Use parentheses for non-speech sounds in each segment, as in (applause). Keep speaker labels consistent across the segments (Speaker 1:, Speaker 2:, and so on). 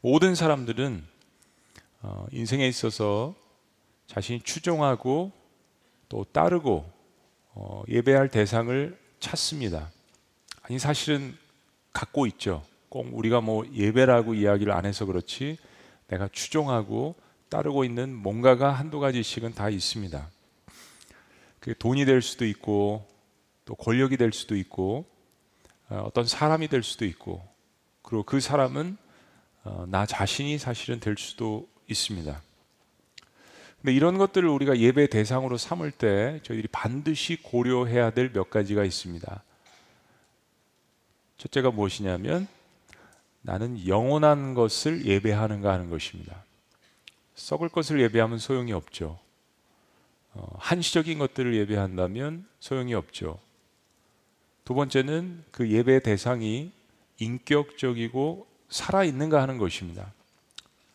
Speaker 1: 모든 사람들은 어, 인생에 있어서 자신이 추종하고 또 따르고 어, 예배할 대상을 찾습니다. 아니 사실은 갖고 있죠. 꼭 우리가 뭐 예배라고 이야기를 안 해서 그렇지 내가 추종하고 따르고 있는 뭔가가 한두 가지씩은 다 있습니다. 그 돈이 될 수도 있고 또 권력이 될 수도 있고 어, 어떤 사람이 될 수도 있고 그리고 그 사람은 어, 나 자신이 사실은 될 수도 있습니다. 근데 이런 것들을 우리가 예배 대상으로 삼을 때 저희들이 반드시 고려해야 될 몇 가지가 있습니다. 첫째가 무엇이냐면 나는 영원한 것을 예배하는가 하는 것입니다. 썩을 것을 예배하면 소용이 없죠. 어, 한시적인 것들을 예배한다면 소용이 없죠. 두 번째는 그 예배 대상이 인격적이고 살아있는가 하는 것입니다.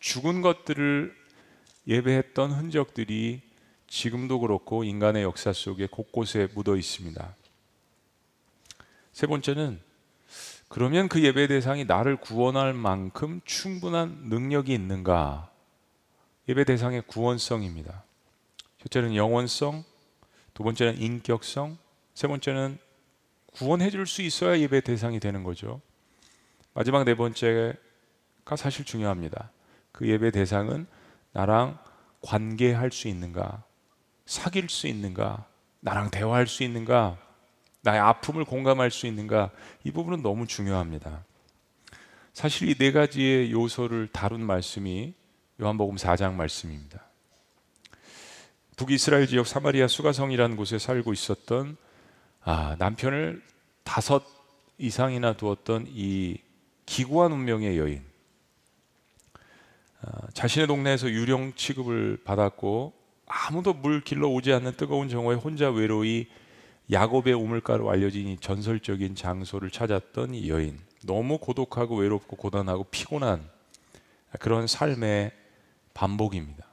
Speaker 1: 죽은 것들을 예배했던 흔적들이 지금도 그렇고 인간의 역사 속에 곳곳에 묻어 있습니다. 세 번째는 그러면 그 예배 대상이 나를 구원할 만큼 충분한 능력이 있는가? 예배 대상의 구원성입니다. 첫째는 영원성, 두 번째는 인격성, 세 번째는 구원해 줄 수 있어야 예배 대상이 되는 거죠. 마지막 네 번째가 사실 중요합니다. 그 예배 대상은 나랑 관계할 수 있는가? 사귈 수 있는가? 나랑 대화할 수 있는가? 나의 아픔을 공감할 수 있는가? 이 부분은 너무 중요합니다. 사실 이 네 가지의 요소를 다룬 말씀이 요한복음 4장 말씀입니다. 북이스라엘 지역 사마리아 수가성이라는 곳에 살고 있었던 아, 남편을 다섯 이상이나 두었던 이 기구한 운명의 여인. 아, 자신의 동네에서 유령 취급을 받았고 아무도 물 길러 오지 않는 뜨거운 정오에 혼자 외로이 야곱의 우물가로 알려진 이 전설적인 장소를 찾았던 이 여인. 너무 고독하고 외롭고 고단하고 피곤한 그런 삶의 반복입니다.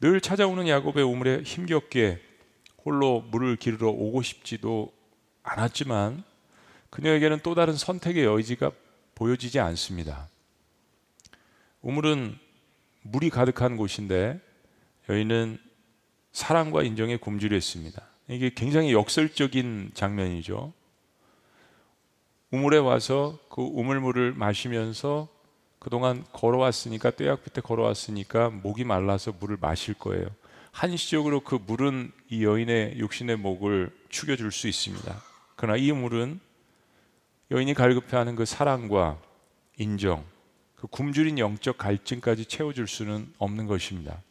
Speaker 1: 늘 찾아오는 야곱의 우물에 힘겹게 홀로 물을 기르러 오고 싶지도 않았지만 그녀에게는 또 다른 선택의 여지가 보여지지 않습니다. 우물은 물이 가득한 곳인데 여인은 사랑과 인정에 굶주렸습니다. 이게 굉장히 역설적인 장면이죠. 우물에 와서 그 우물물을 마시면서 그동안 걸어왔으니까 떼약 끝에 걸어왔으니까 목이 말라서 물을 마실 거예요. 한시적으로 그 물은 이 여인의 육신의 목을 축여줄 수 있습니다. 그러나 이 물은 여인이 갈급해하는 그 사랑과 인정, 그 굶주린 영적 갈증까지 채워줄 수는 없는 것입니다.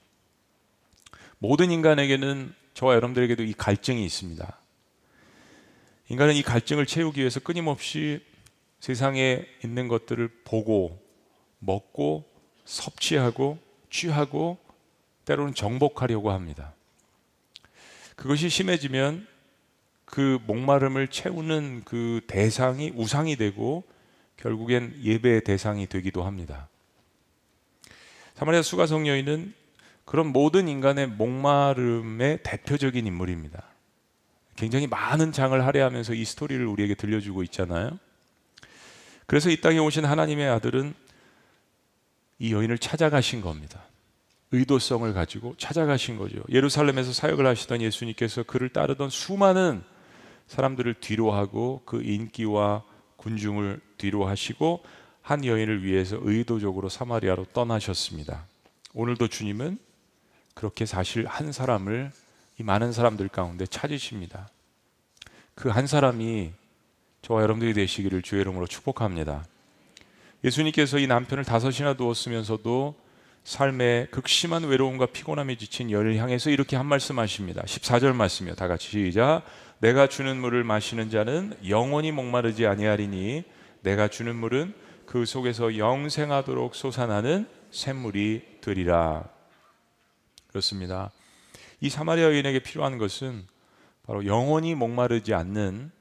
Speaker 1: 모든 인간에게는 저와 여러분들에게도 이 갈증이 있습니다. 인간은 이 갈증을 채우기 위해서 끊임없이 세상에 있는 것들을 보고 먹고 섭취하고 취하고 때로는 정복하려고 합니다. 그것이 심해지면 그 목마름을 채우는 그 대상이 우상이 되고 결국엔 예배의 대상이 되기도 합니다. 사마리아 수가성 여인은 그런 모든 인간의 목마름의 대표적인 인물입니다. 굉장히 많은 장을 할애하면서 이 스토리를 우리에게 들려주고 있잖아요. 그래서 이 땅에 오신 하나님의 아들은 이 여인을 찾아가신 겁니다. 의도성을 가지고 찾아가신 거죠. 예루살렘에서 사역을 하시던 예수님께서 그를 따르던 수많은 사람들을 뒤로 하고 그 인기와 군중을 뒤로 하시고 한 여인을 위해서 의도적으로 사마리아로 떠나셨습니다. 오늘도 주님은 그렇게 사실 한 사람을 이 많은 사람들 가운데 찾으십니다. 그 한 사람이 저와 여러분들이 되시기를 주의 이름으로 축복합니다. 예수님께서 이 남편을 다섯이나 두었으면서도 삶의 극심한 외로움과 피곤함에 지친 열을 향해서 이렇게 한 말씀 하십니다. 14절 말씀이요. 다 같이 시작. 내가 주는 물을 마시는 자는 영원히 목마르지 아니하리니 내가 주는 물은 그 속에서 영생하도록 솟아나는 샘물이 되리라. 그렇습니다. 이 사마리아 여인에게 필요한 것은 바로 영원히 목마르지 않는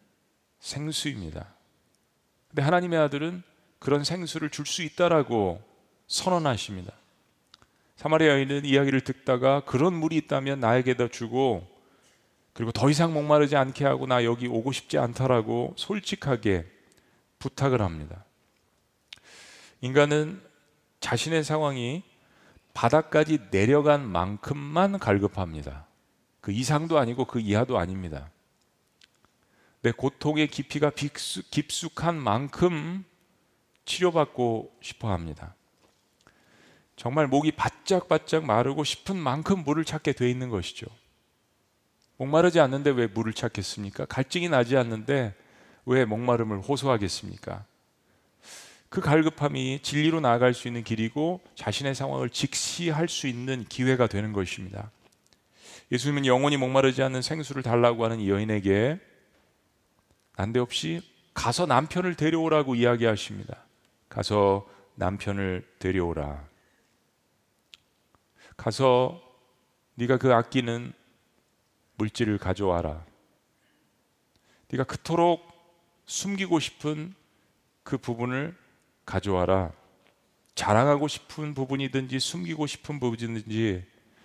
Speaker 1: 생수입니다. 근데 하나님의 아들은 그런 생수를 줄 수 있다라고 선언하십니다. 사마리아 여인은 이야기를 듣다가 그런 물이 있다면 나에게도 주고 그리고 더 이상 목마르지 않게 하고 나 여기 오고 싶지 않다라고 솔직하게 부탁을 합니다. 인간은 자신의 상황이 바닥까지 내려간 만큼만 갈급합니다. 그 이상도 아니고 그 이하도 아닙니다. 내 고통의 깊이가 깊숙, 한 만큼 치료받고 싶어 합니다. 정말 목이 바짝바짝 마르고 싶은 만큼 물을 찾게 돼 있는 것이죠. 목마르지 않는데 왜 물을 찾겠습니까? 갈증이 나지 않는데 왜 목마름을 호소하겠습니까? 그 갈급함이 진리로 나아갈 수 있는 길이고 자신의 상황을 직시할 수 있는 기회가 되는 것입니다. 예수님은 영원히 목마르지 않는 생수를 달라고 하는 이 여인에게 난데없이 가서 남편을 데려오라고 이야기하십니다. 가서 남편을 데려오라. 가서 네가 그 아끼는 물질을 가져와라. 네가 그토록 숨기고 싶은 그 부분을 가져와라. 자랑하고 싶은 부분이든지 숨기고 싶은 부분이든지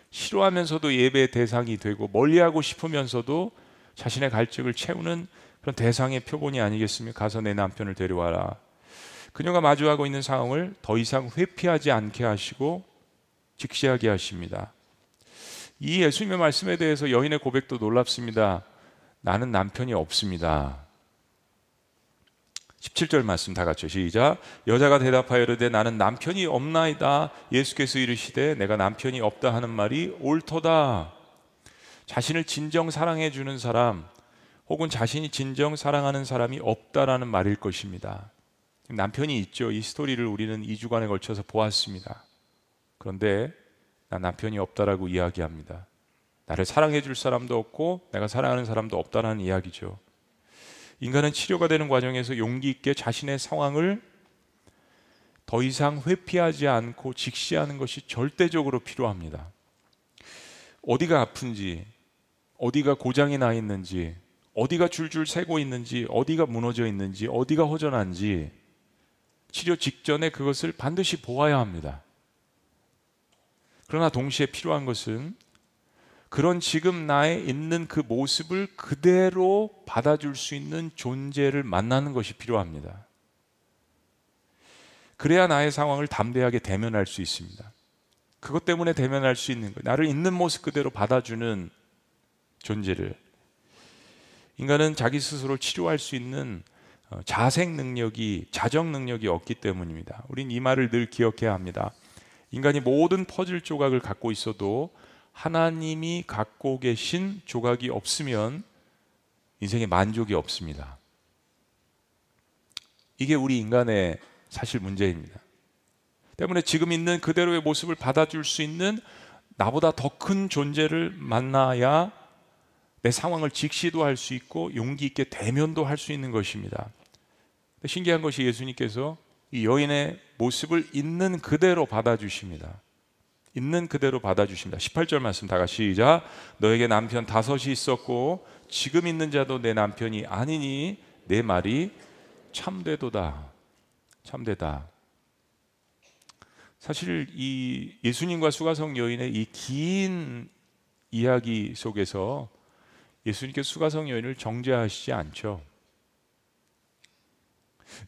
Speaker 1: 싫어하면서도 예배의 대상이 되고 멀리하고 싶으면서도 자신의 갈증을 채우는 그런 대상의 표본이 아니겠습니까? 가서 내 남편을 데려와라. 그녀가 마주하고 있는 상황을 더 이상 회피하지 않게 하시고 직시하게 하십니다. 이 예수님의 말씀에 대해서 여인의 고백도 놀랍습니다. 나는 남편이 없습니다. 17절 말씀 다 같이 시작. 여자가 대답하여 이르되 나는 남편이 없나이다. 예수께서 이르시되 내가 남편이 없다 하는 말이 옳도다. 자신을 진정 사랑해 주는 사람 혹은 자신이 진정 사랑하는 사람이 없다라는 말일 것입니다. 남편이 있죠. 이 스토리를 우리는 2주간에 걸쳐서 보았습니다. 그런데 나 남편이 없다라고 이야기합니다. 나를 사랑해 줄 사람도 없고 내가 사랑하는 사람도 없다라는 이야기죠. 인간은 치료가 되는 과정에서 용기 있게 자신의 상황을 더 이상 회피하지 않고 직시하는 것이 절대적으로 필요합니다. 어디가 아픈지, 어디가 고장이 나 있는지, 어디가 줄줄 새고 있는지, 어디가 무너져 있는지, 어디가 허전한지 치료 직전에 그것을 반드시 보아야 합니다. 그러나 동시에 필요한 것은 그런 지금 나에 있는 그 모습을 그대로 받아줄 수 있는 존재를 만나는 것이 필요합니다. 그래야 나의 상황을 담대하게 대면할 수 있습니다. 그것 때문에 대면할 수 있는 것, 나를 있는 모습 그대로 받아주는 존재를 인간은 자기 스스로 치료할 수 있는 어, 자생 능력이 자정 능력이 없기 때문입니다. 우린 이 말을 늘 기억해야 합니다. 인간이 모든 퍼즐 조각을 갖고 있어도 하나님이 갖고 계신 조각이 없으면 인생에 만족이 없습니다. 이게 우리 인간의 사실 문제입니다. 때문에 지금 있는 그대로의 모습을 받아줄 수 있는 나보다 더 큰 존재를 만나야 내 상황을 직시도 할 수 있고 용기 있게 대면도 할 수 있는 것입니다. 신기한 것이 예수님께서 이 여인의 모습을 있는 그대로 받아주십니다. 있는 그대로 받아주십니다. 18절 말씀 다 같이 시작. 너에게 남편 다섯이 있었고 지금 있는 자도 내 남편이 아니니 내 말이 참되도다. 참되다. 사실 이 예수님과 수가성 여인의 이 긴 이야기 속에서 예수님께서 수가성 여인을 정죄하시지 않죠.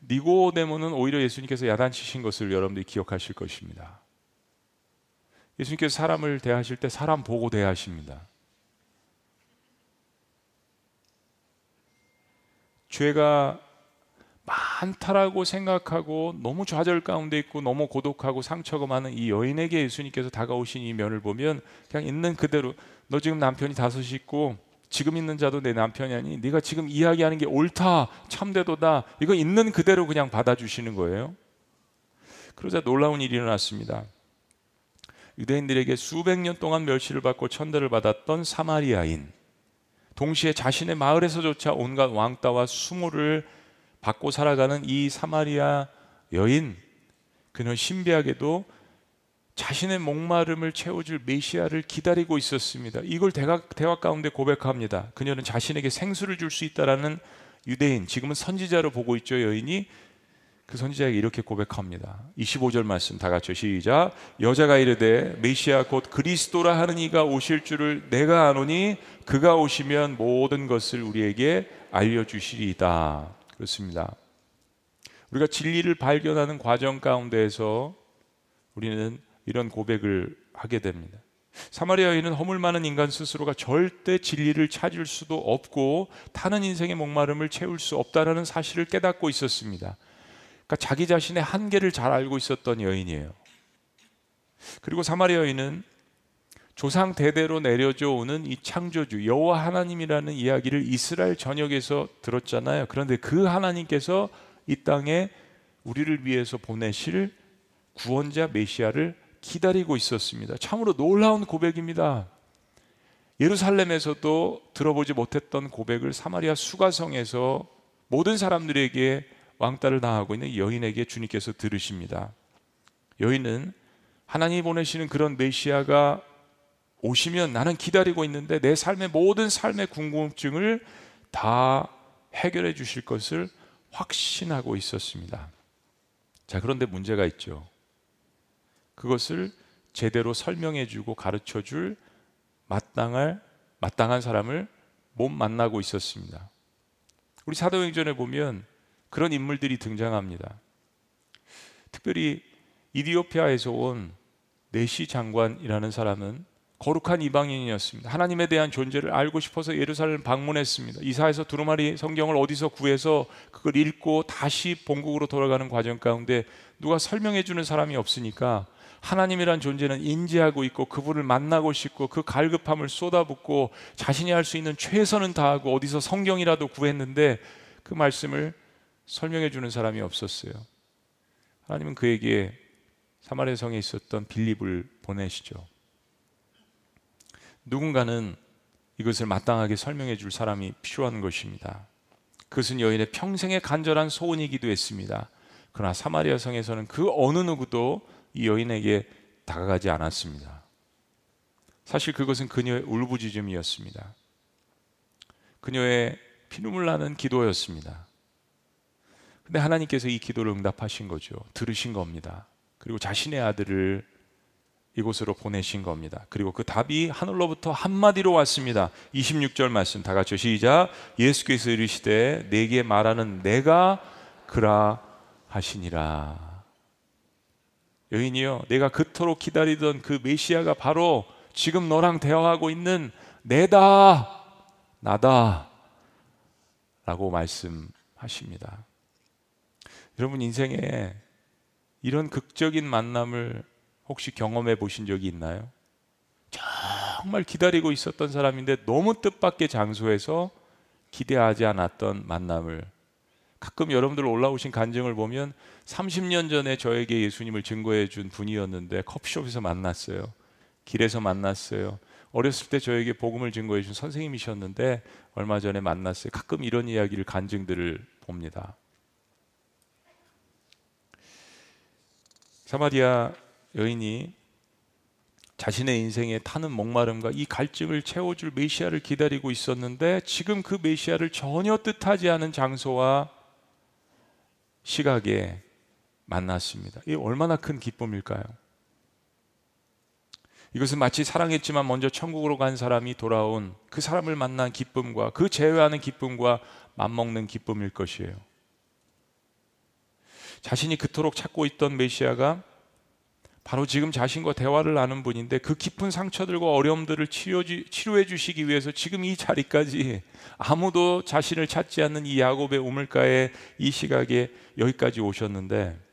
Speaker 1: 니고데모는 오히려 예수님께서 야단치신 것을 여러분들이 기억하실 것입니다. 예수님께서 사람을 대하실 때 사람 보고 대하십니다. 죄가 많다라고 생각하고 너무 좌절 가운데 있고 너무 고독하고 상처가 많은 이 여인에게 예수님께서 다가오신 이 면을 보면 그냥 있는 그대로 너 지금 남편이 다섯이 있고 지금 있는 자도 내 남편이 아니 네가 지금 이야기하는 게 옳다 참되도다 이거 있는 그대로 그냥 받아주시는 거예요. 그러자 놀라운 일이 일어났습니다. 유대인들에게 수백 년 동안 멸시를 받고 천대를 받았던 사마리아인 동시에 자신의 마을에서조차 온갖 왕따와 수모를 받고 살아가는 이 사마리아 여인 그는 신비하게도 자신의 목마름을 채워줄 메시아를 기다리고 있었습니다. 이걸 대화, 대화 가운데 고백합니다. 그녀는 자신에게 생수를 줄 수 있다라는 유대인, 지금은 선지자로 보고 있죠, 여인이 그 선지자에게 이렇게 고백합니다. 25절 말씀 다 같이 시작. 여자가 이르되 메시아 곧 그리스도라 하는 이가 오실 줄을 내가 아노니 그가 오시면 모든 것을 우리에게 알려 주시리이다. 그렇습니다. 우리가 진리를 발견하는 과정 가운데에서 우리는 이런 고백을 하게 됩니다. 사마리아 여인은 허물 많은 인간 스스로가 절대 진리를 찾을 수도 없고 타는 인생의 목마름을 채울 수 없다라는 사실을 깨닫고 있었습니다. 그러니까 자기 자신의 한계를 잘 알고 있었던 여인이에요. 그리고 사마리아 여인은 조상 대대로 내려져 오는 이 창조주 여호와 하나님이라는 이야기를 이스라엘 전역에서 들었잖아요. 그런데 그 하나님께서 이 땅에 우리를 위해서 보내실 구원자 메시아를 기다리고 있었습니다. 참으로 놀라운 고백입니다. 예루살렘에서도 들어보지 못했던 고백을 사마리아 수가성에서 모든 사람들에게 왕따를 당하고 있는 여인에게 주님께서 들으십니다. 여인은 하나님이 보내시는 그런 메시아가 오시면 나는 기다리고 있는데 내 삶의 모든 삶의 궁금증을 다 해결해 주실 것을 확신하고 있었습니다. 자, 그런데 문제가 있죠. 그것을 제대로 설명해 주고 가르쳐 줄 마땅할 마땅한 사람을 못 만나고 있었습니다. 우리 사도행전에 보면 그런 인물들이 등장합니다. 특별히 이디오피아에서 온 네시 장관이라는 사람은 거룩한 이방인이었습니다. 하나님에 대한 존재를 알고 싶어서 예루살렘 방문했습니다. 이사에서 두루마리 성경을 어디서 구해서 그걸 읽고 다시 본국으로 돌아가는 과정 가운데 누가 설명해 주는 사람이 없으니까 하나님이란 존재는 인지하고 있고 그분을 만나고 싶고 그 갈급함을 쏟아붓고 자신이 할 수 있는 최선은 다하고 어디서 성경이라도 구했는데 그 말씀을 설명해 주는 사람이 없었어요. 하나님은 그에게 사마리아 성에 있었던 빌립을 보내시죠. 누군가는 이것을 마땅하게 설명해 줄 사람이 필요한 것입니다. 그것은 여인의 평생의 간절한 소원이기도 했습니다. 그러나 사마리아 성에서는 그 어느 누구도 이 여인에게 다가가지 않았습니다. 사실 그것은 그녀의 울부짖음이었습니다. 그녀의 피눈물 나는 기도였습니다. 근데 하나님께서 이 기도를 응답하신 거죠. 들으신 겁니다. 그리고 자신의 아들을 이곳으로 보내신 겁니다. 그리고 그 답이 하늘로부터 한마디로 왔습니다. 26절 말씀 다 같이 시작. 예수께서 이르시되 내게 말하는 내가 그라 하시니라. 여인이요, 내가 그토록 기다리던 그 메시아가 바로 지금 너랑 대화하고 있는 내다, 나다. 라고 말씀하십니다. 여러분 인생에 이런 극적인 만남을 혹시 경험해 보신 적이 있나요? 정말 기다리고 있었던 사람인데 너무 뜻밖의 장소에서 기대하지 않았던 만남을 가끔 여러분들 올라오신 간증을 보면 30년 전에 저에게 예수님을 증거해 준 분이었는데 커피숍에서 만났어요. 길에서 만났어요. 어렸을 때 저에게 복음을 증거해 준 선생님이셨는데 얼마 전에 만났어요. 가끔 이런 이야기를 간증들을 봅니다. 사마리아 여인이 자신의 인생에 타는 목마름과 이 갈증을 채워줄 메시아를 기다리고 있었는데 지금 그 메시아를 전혀 뜻하지 않은 장소와 시각에 만났습니다. 이 얼마나 큰 기쁨일까요? 이것은 마치 사랑했지만 먼저 천국으로 간 사람이 돌아온 그 사람을 만난 기쁨과 그 제외하는 기쁨과 맞먹는 기쁨일 것이에요. 자신이 그토록 찾고 있던 메시아가 바로 지금 자신과 대화를 나눈 분인데 그 깊은 상처들과 어려움들을 치료해 주시기 위해서 지금 이 자리까지 아무도 자신을 찾지 않는 이 야곱의 우물가에 이 시각에 여기까지 오셨는데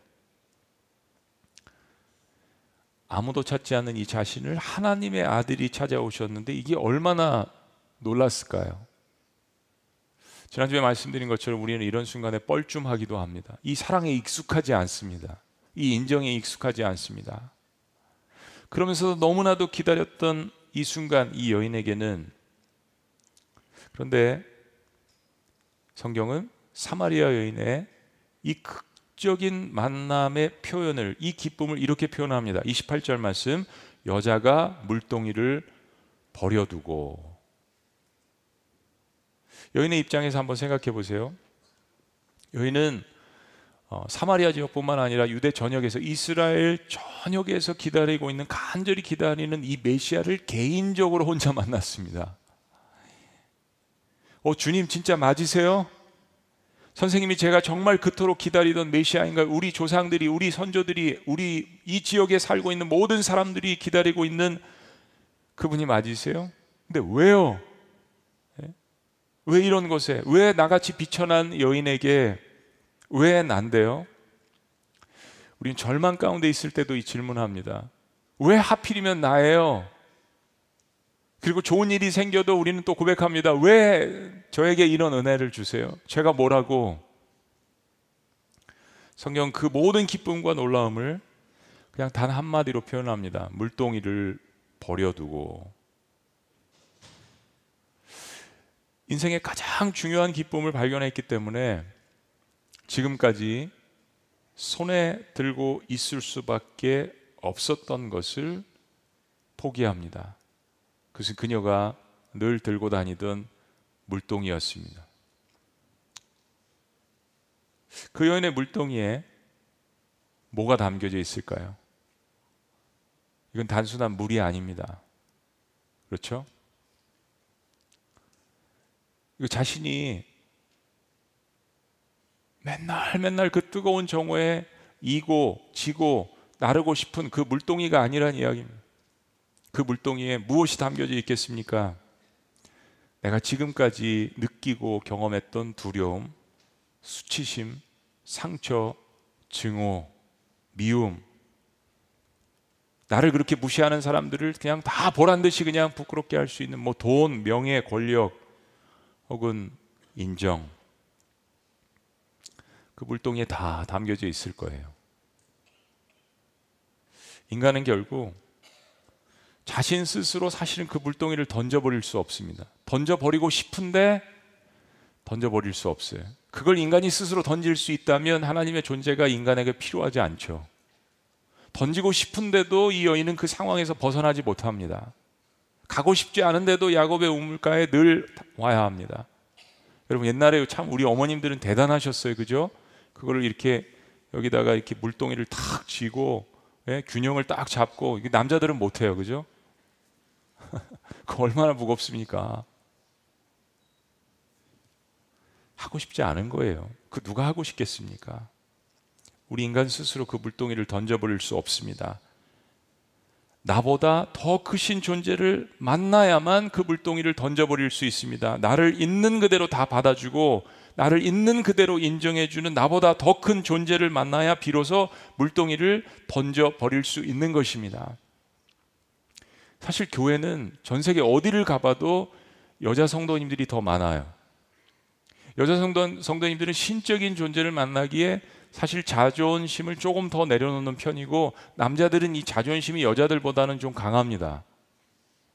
Speaker 1: 아무도 찾지 않는 이 자신을 하나님의 아들이 찾아오셨는데 이게 얼마나 놀랐을까요? 지난주에 말씀드린 것처럼 우리는 이런 순간에 뻘쭘하기도 합니다. 이 사랑에 익숙하지 않습니다. 이 인정에 익숙하지 않습니다. 그러면서 너무나도 기다렸던 이 순간 이 여인에게는 그런데 성경은 사마리아 여인의 이극 적인 만남의 표현을 이 기쁨을 이렇게 표현합니다. 28절 말씀 여자가 물동이를 버려두고 여인의 입장에서 한번 생각해 보세요. 여인은 어, 사마리아 지역뿐만 아니라 유대 전역에서 이스라엘 전역에서 기다리고 있는 간절히 기다리는 이 메시아를 개인적으로 혼자 만났습니다. 어, 주님 진짜 맞으세요? 선생님이 제가 정말 그토록 기다리던 메시아인가 우리 조상들이 우리 선조들이 우리 이 지역에 살고 있는 모든 사람들이 기다리고 있는 그분이 맞으세요? 근데 왜요? 예? 왜 이런 것에 왜 나같이 비천한 여인에게 왜 난데요? 우린 절망 가운데 있을 때도 이 질문합니다. 왜 하필이면 나예요? 그리고 좋은 일이 생겨도 우리는 또 고백합니다. 왜 저에게 이런 은혜를 주세요? 제가 뭐라고? 성경 그 모든 기쁨과 놀라움을 그냥 단 한마디로 표현합니다. 물동이를 버려두고. 인생의 가장 중요한 기쁨을 발견했기 때문에 지금까지 손에 들고 있을 수밖에 없었던 것을 포기합니다. 그것은 그녀가 늘 들고 다니던 물동이었습니다. 그 여인의 물동이에 뭐가 담겨져 있을까요? 이건 단순한 물이 아닙니다. 그렇죠? 이거 자신이 맨날 맨날 그 뜨거운 정오에 이고 지고 나르고 싶은 그 물동이가 아니란 이야기입니다. 그 물동이에 무엇이 담겨져 있겠습니까? 내가 지금까지 느끼고 경험했던 두려움, 수치심, 상처, 증오, 미움, 나를 그렇게 무시하는 사람들을 그냥 다 보란 듯이 그냥 부끄럽게 할 수 있는 뭐 돈, 명예, 권력 혹은 인정 그 물동이에 다 담겨져 있을 거예요. 인간은 결국 자신 스스로 사실은 그 물동이를 던져버릴 수 없습니다. 던져버리고 싶은데 던져버릴 수 없어요. 그걸 인간이 스스로 던질 수 있다면 하나님의 존재가 인간에게 필요하지 않죠. 던지고 싶은데도 이 여인은 그 상황에서 벗어나지 못합니다. 가고 싶지 않은데도 야곱의 우물가에 늘 와야 합니다. 여러분 옛날에 참 우리 어머님들은 대단하셨어요. 그죠? 그거를 이렇게 여기다가 이렇게 물동이를 탁 쥐고 예? 균형을 딱 잡고 남자들은 못해요. 그죠? (laughs) 그 얼마나 무겁습니까? 하고 싶지 않은 거예요. 그 누가 하고 싶겠습니까? 우리 인간 스스로 그 물동이를 던져버릴 수 없습니다. 나보다 더 크신 존재를 만나야만 그 물동이를 던져버릴 수 있습니다. 나를 있는 그대로 다 받아주고 나를 있는 그대로 인정해주는 나보다 더 큰 존재를 만나야 비로소 물동이를 던져 버릴 수 있는 것입니다. 사실 교회는 전 세계 어디를 가봐도 여자 성도님들이 더 많아요. 여자 성도, 성도님들은 신적인 존재를 만나기에 사실 자존심을 조금 더 내려놓는 편이고 남자들은 이 자존심이 여자들보다는 좀 강합니다.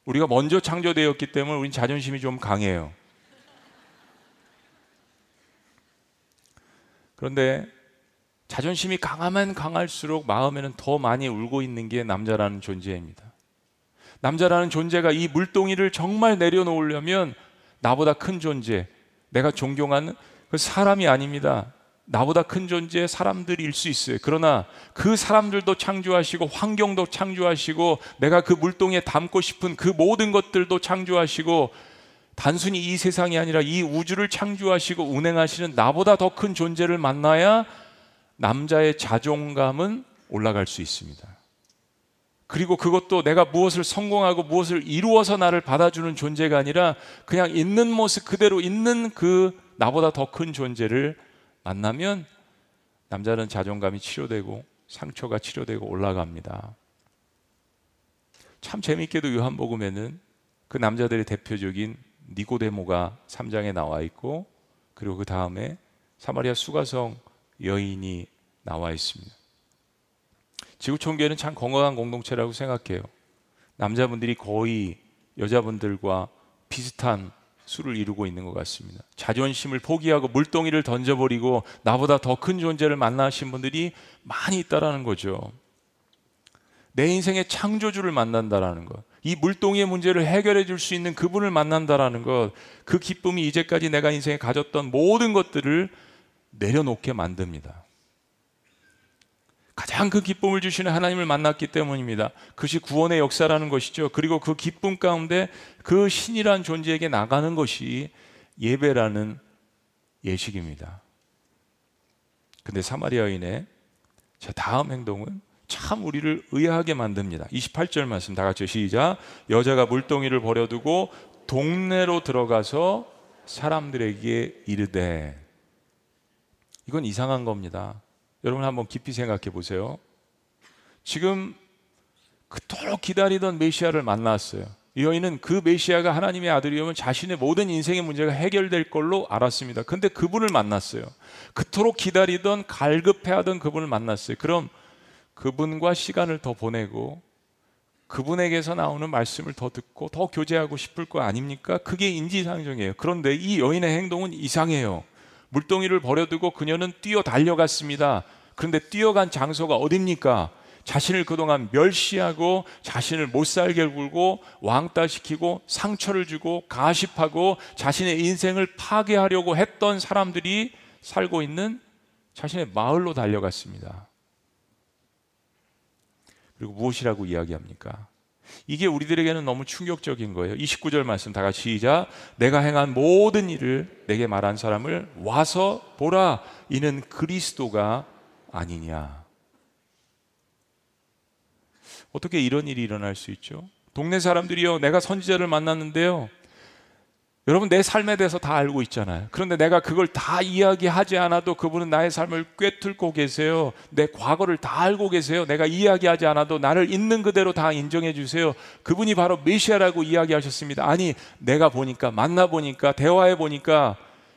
Speaker 1: 우리가 먼저 창조되었기 때문에 우린 자존심이 좀 강해요. 그런데 자존심이 강하면 강할수록 마음에는 더 많이 울고 있는 게 남자라는 존재입니다. 남자라는 존재가 이 물동이를 정말 내려놓으려면 나보다 큰 존재, 내가 존경하는 그 사람이 아닙니다. 나보다 큰 존재의 사람들일 수 있어요. 그러나 그 사람들도 창조하시고 환경도 창조하시고 내가 그 물동에 담고 싶은 그 모든 것들도 창조하시고 단순히 이 세상이 아니라 이 우주를 창조하시고 운행하시는 나보다 더 큰 존재를 만나야 남자의 자존감은 올라갈 수 있습니다. 그리고 그것도 내가 무엇을 성공하고 무엇을 이루어서 나를 받아주는 존재가 아니라 그냥 있는 모습 그대로 있는 그 나보다 더 큰 존재를 만나면 남자는 자존감이 치료되고 상처가 치료되고 올라갑니다. 참 재밌게도 요한복음에는 그 남자들의 대표적인 니고데모가 3장에 나와 있고 그리고 그 다음에 사마리아 수가성 여인이 나와 있습니다. 지구촌교회는 참 건강한 공동체라고 생각해요. 남자분들이 거의 여자분들과 비슷한 수를 이루고 있는 것 같습니다. 자존심을 포기하고 물동이를 던져버리고 나보다 더 큰 존재를 만나신 분들이 많이 있다라는 거죠. 내 인생의 창조주를 만난다라는 것. 이 물동이의 문제를 해결해 줄 수 있는 그분을 만난다라는 것. 그 기쁨이 이제까지 내가 인생에 가졌던 모든 것들을 내려놓게 만듭니다. 가장 그 기쁨을 주시는 하나님을 만났기 때문입니다. 그것이 구원의 역사라는 것이죠. 그리고 그 기쁨 가운데 그 신이란 존재에게 나가는 것이 예배라는 예식입니다. 근데 사마리아인의 자 다음 행동은 참 우리를 의아하게 만듭니다. 28절 말씀 다 같이 시작. 여자가 물동이를 버려두고 동네로 들어가서 사람들에게 이르되 이건 이상한 겁니다. 여러분 한번 깊이 생각해 보세요. 지금 그토록 기다리던 메시아를 만났어요. 이 여인은 그 메시아가 하나님의 아들이오면 자신의 모든 인생의 문제가 해결될 걸로 알았습니다. 근데 그분을 만났어요. 그토록 기다리던 갈급해하던 그분을 만났어요. 그럼 그분과 시간을 더 보내고 그분에게서 나오는 말씀을 더 듣고 더 교제하고 싶을 거 아닙니까? 그게 인지상정이에요. 그런데 이 여인의 행동은 이상해요. 물동이를 버려두고 그녀는 뛰어 달려갔습니다. 그런데 뛰어간 장소가 어딥니까? 자신을 그동안 멸시하고 자신을 못 살게 굴고 왕따시키고 상처를 주고 가십하고 자신의 인생을 파괴하려고 했던 사람들이 살고 있는 자신의 마을로 달려갔습니다. 그리고 무엇이라고 이야기합니까? 이게 우리들에게는 너무 충격적인 거예요. 29절 말씀 다 같이 시작. 내가 행한 모든 일을 내게 말한 사람을 와서 보라. 이는 그리스도가 아니냐. 어떻게 이런 일이 일어날 수 있죠? 동네 사람들이요, 내가 선지자를 만났는데요. 여러분 내 삶에 대해서 다 알고 있잖아요. 그런데 내가 그걸 다 이야기하지 않아도 그분은 나의 삶을 꿰뚫고 계세요. 내 과거를 다 알고 계세요. 내가 이야기하지 않아도 나를 있는 그대로 다 인정해 주세요. 그분이 바로 메시아라고 이야기하셨습니다. 아니, 내가 보니까 만나 보니까 대화해 보니까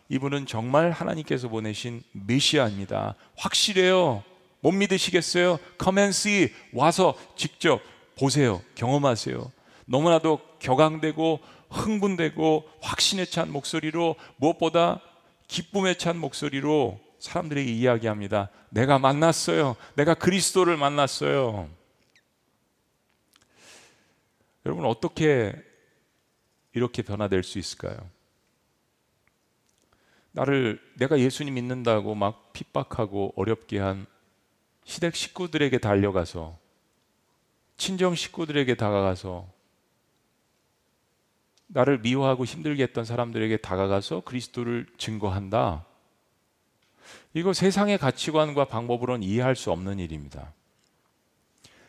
Speaker 1: 이분은 정말 하나님께서 보내신 메시아입니다. 확실해요. 못 믿으시겠어요? Come and see. 와서 직접 보세요. 경험하세요. 너무나도 격앙되고 흥분되고 확신에 찬 목소리로 무엇보다 기쁨에 찬 목소리로 사람들에게 이야기합니다. 내가 만났어요. 내가 그리스도를 만났어요. 여러분 어떻게 이렇게 변화될 수 있을까요? 나를 내가 예수님 믿는다고 막 핍박하고 어렵게 한 시댁 식구들에게 달려가서 친정 식구들에게 다가가서 나를 미워하고 힘들게 했던 사람들에게 다가가서 그리스도를 증거한다. 이거 세상의 가치관과 방법으로는 이해할 수 없는 일입니다.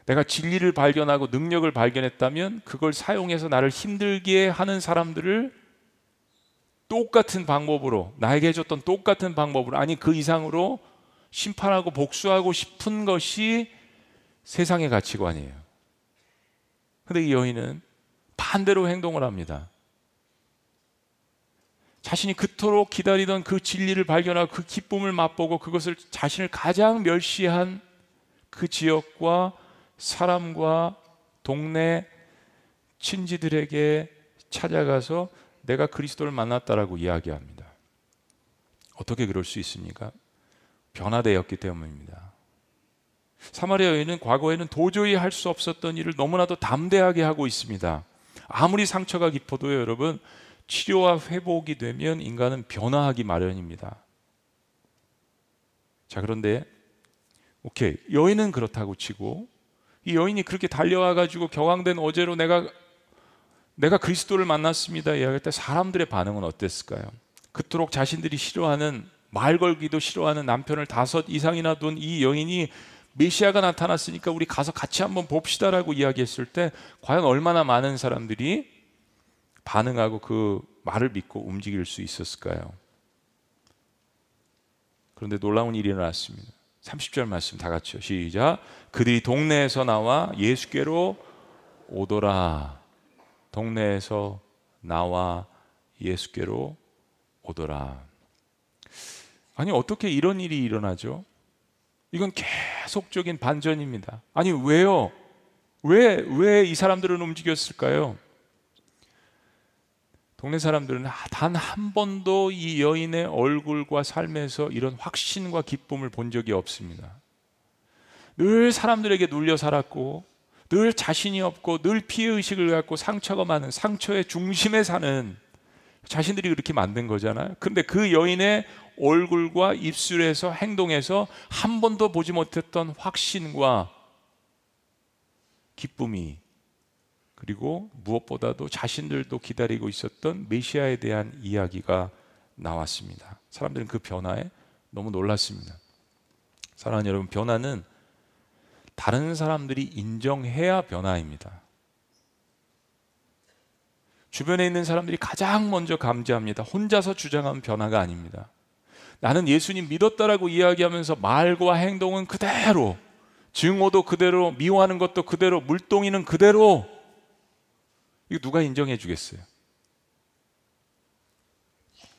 Speaker 1: 내가 진리를 발견하고 능력을 발견했다면 그걸 사용해서 나를 힘들게 하는 사람들을 똑같은 방법으로 나에게 해줬던 똑같은 방법으로 아니 그 이상으로 심판하고 복수하고 싶은 것이 세상의 가치관이에요. 근데 이 여인은 반대로 행동을 합니다. 자신이 그토록 기다리던 그 진리를 발견하고 그 기쁨을 맛보고 그것을 자신을 가장 멸시한 그 지역과 사람과 동네 친지들에게 찾아가서 내가 그리스도를 만났다라고 이야기합니다. 어떻게 그럴 수 있습니까? 변화되었기 때문입니다. 사마리아 여인은 과거에는 도저히 할 수 없었던 일을 너무나도 담대하게 하고 있습니다. 아무리 상처가 깊어도요, 여러분, 치료와 회복이 되면 인간은 변화하기 마련입니다. 자, 그런데, 오케이. 여인은 그렇다고 치고, 이 여인이 그렇게 달려와 가지고 격앙된 어제로 내가 내가 그리스도를 만났습니다. 이야기할 때 사람들의 반응은 어땠을까요? 그토록 자신들이 싫어하는 말 걸기도 싫어하는 남편을 다섯 이상이나 둔 이 여인이 메시아가 나타났으니까 우리 가서 같이 한번 봅시다라고 이야기했을 때 과연 얼마나 많은 사람들이 반응하고 그 말을 믿고 움직일 수 있었을까요? 그런데 놀라운 일이 일어났습니다. 30절 말씀 다 같이요. 시작. 그들이 동네에서 나와 예수께로 오더라. 동네에서 나와 예수께로 오더라. 아니 어떻게 이런 일이 일어나죠? 이건 계속적인 반전입니다. 아니 왜요? 왜 왜 이 사람들은 움직였을까요? 동네 사람들은 단 한 번도 이 여인의 얼굴과 삶에서 이런 확신과 기쁨을 본 적이 없습니다. 늘 사람들에게 눌려 살았고, 늘 자신이 없고, 늘 피해 의식을 갖고 상처가 많은 상처의 중심에 사는 자신들이 그렇게 만든 거잖아요. 근데 그 여인의 얼굴과 입술에서 행동에서 한 번도 보지 못했던 확신과 기쁨이 그리고 무엇보다도 자신들도 기다리고 있었던 메시아에 대한 이야기가 나왔습니다. 사람들은 그 변화에 너무 놀랐습니다. 사랑하는 여러분, 변화는 다른 사람들이 인정해야 변화입니다. 주변에 있는 사람들이 가장 먼저 감지합니다. 혼자서 주장하는 변화가 아닙니다. 나는 예수님 믿었다라고 이야기하면서 말과 행동은 그대로, 증오도 그대로, 미워하는 것도 그대로, 물동이는 그대로. 이거 누가 인정해 주겠어요?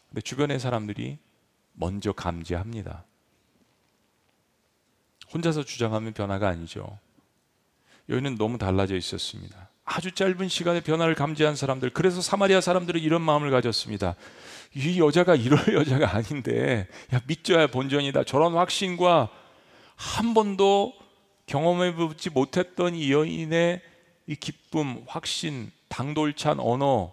Speaker 1: 근데 주변의 사람들이 먼저 감지합니다. 혼자서 주장하면 변화가 아니죠. 여기는 너무 달라져 있었습니다. 아주 짧은 시간에 변화를 감지한 사람들, 그래서 사마리아 사람들은 이런 마음을 가졌습니다. 이 여자가 이럴 (laughs) 여자가 아닌데, 야, 믿져야 본전이다. 저런 확신과 한 번도 경험해 보지 못했던 이 여인의 이 기쁨, 확신, 당돌찬 언어,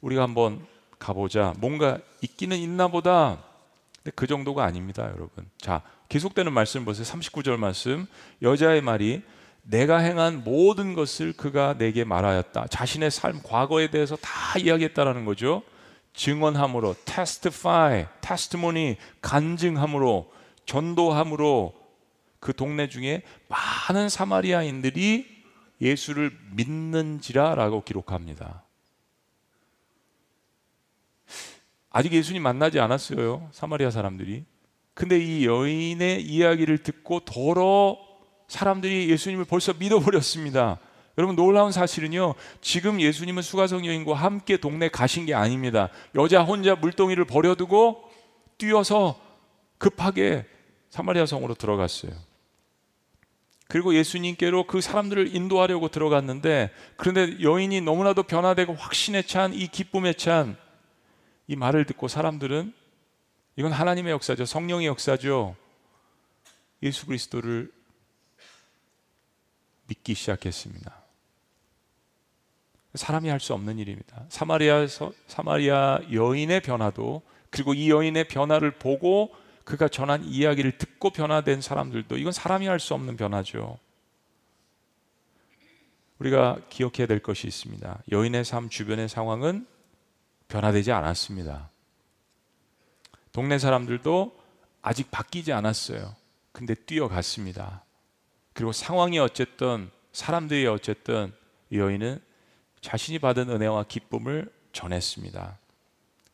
Speaker 1: 우리가 한번 가보자. 뭔가 있기는 있나 보다. 근데 그 정도가 아닙니다, 여러분. 자, 계속되는 말씀 보세요. 39절 말씀. 여자의 말이 내가 행한 모든 것을 그가 내게 말하였다. 자신의 삶, 과거에 대해서 다 이야기했다라는 거죠. 증언함으로, testify, testimony, 간증함으로, 전도함으로 그 동네 중에 많은 사마리아인들이 예수를 믿는지라라고 기록합니다. 아직 예수님 만나지 않았어요. 사마리아 사람들이. 근데 이 여인의 이야기를 듣고 더러 사람들이 예수님을 벌써 믿어버렸습니다. 여러분 놀라운 사실은요. 지금 예수님은 수가성 여인과 함께 동네 가신 게 아닙니다. 여자 혼자 물동이를 버려두고 뛰어서 급하게 사마리아 성으로 들어갔어요. 그리고 예수님께로 그 사람들을 인도하려고 들어갔는데 그런데 여인이 너무나도 변화되고 확신에 찬 이 기쁨에 찬 이 말을 듣고 사람들은 이건 하나님의 역사죠. 성령의 역사죠. 예수 그리스도를 믿기 시작했습니다. 사람이 할 수 없는 일입니다. 사마리아에서 사마리아 여인의 변화도 그리고 이 여인의 변화를 보고 그가 전한 이야기를 듣고 변화된 사람들도 이건 사람이 할 수 없는 변화죠. 우리가 기억해야 될 것이 있습니다. 여인의 삶 주변의 상황은 변화되지 않았습니다. 동네 사람들도 아직 바뀌지 않았어요. 근데 뛰어갔습니다. 그리고 상황이 어쨌든 사람들이 어쨌든 여인은 자신이 받은 은혜와 기쁨을 전했습니다.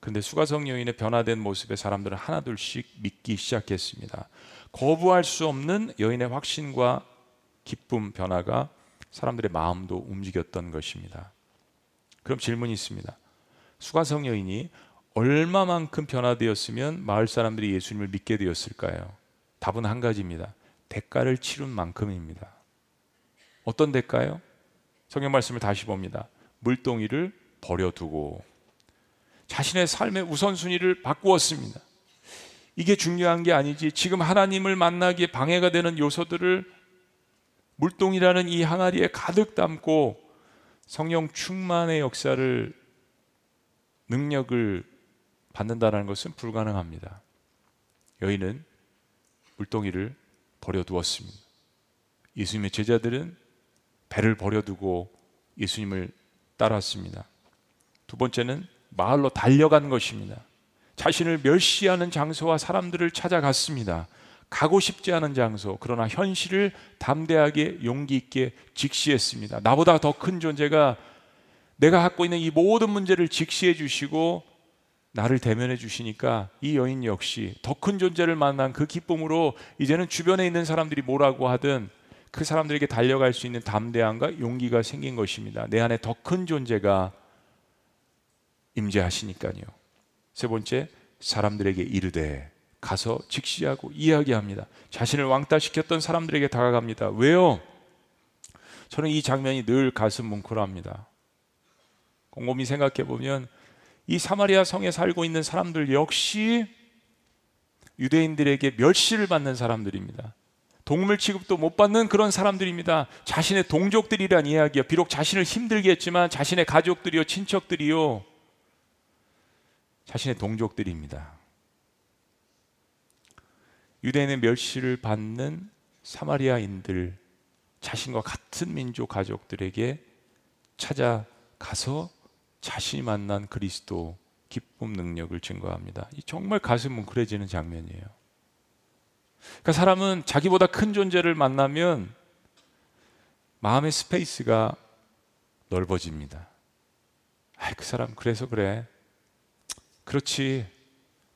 Speaker 1: 근데 수가성 여인의 변화된 모습에 사람들은 하나둘씩 믿기 시작했습니다. 거부할 수 없는 여인의 확신과 기쁨 변화가 사람들의 마음도 움직였던 것입니다. 그럼 질문이 있습니다. 수가성 여인이 얼마만큼 변화되었으면 마을 사람들이 예수님을 믿게 되었을까요? 답은 한 가지입니다. 대가를 치른 만큼입니다. 어떤 대가요? 성경 말씀을 다시 봅니다. 물동이를 버려두고 자신의 삶의 우선순위를 바꾸었습니다. 이게 중요한 게 아니지. 지금 하나님을 만나기에 방해가 되는 요소들을 물동이라는 이 항아리에 가득 담고 성령 충만의 역사를 능력을 받는다는 것은 불가능합니다. 여인은 물동이를 버려두었습니다. 예수님의 제자들은 배를 버려두고 예수님을 따랐습니다. 두 번째는 마을로 달려간 것입니다. 자신을 멸시하는 장소와 사람들을 찾아갔습니다. 가고 싶지 않은 장소, 그러나 현실을 담대하게 용기 있게 직시했습니다. 나보다 더 큰 존재가 내가 갖고 있는 이 모든 문제를 직시해 주시고 나를 대면해 주시니까 이 여인 역시 더 큰 존재를 만난 그 기쁨으로 이제는 주변에 있는 사람들이 뭐라고 하든 그 사람들에게 달려갈 수 있는 담대함과 용기가 생긴 것입니다. 내 안에 더 큰 존재가 임재하시니까요. 세 번째, 사람들에게 이르되 가서 직시하고 이야기합니다. 자신을 왕따시켰던 사람들에게 다가갑니다. 왜요? 저는 이 장면이 늘 가슴 뭉클합니다. 곰곰이 생각해 보면 이 사마리아 성에 살고 있는 사람들 역시 유대인들에게 멸시를 받는 사람들입니다. 동물 취급도 못 받는 그런 사람들입니다. 자신의 동족들이란 이야기요. 비록 자신을 힘들게 했지만 자신의 가족들이요, 친척들이요. 자신의 동족들입니다. 유대인의 멸시를 받는 사마리아인들, 자신과 같은 민족 가족들에게 찾아가서 자신이 만난 그리스도 기쁨 능력을 증거합니다. 정말 가슴 뭉클해지는 장면이에요. 그러니까 사람은 자기보다 큰 존재를 만나면 마음의 space가 넓어집니다. 아, 그 사람 그래서 그래. 그렇지.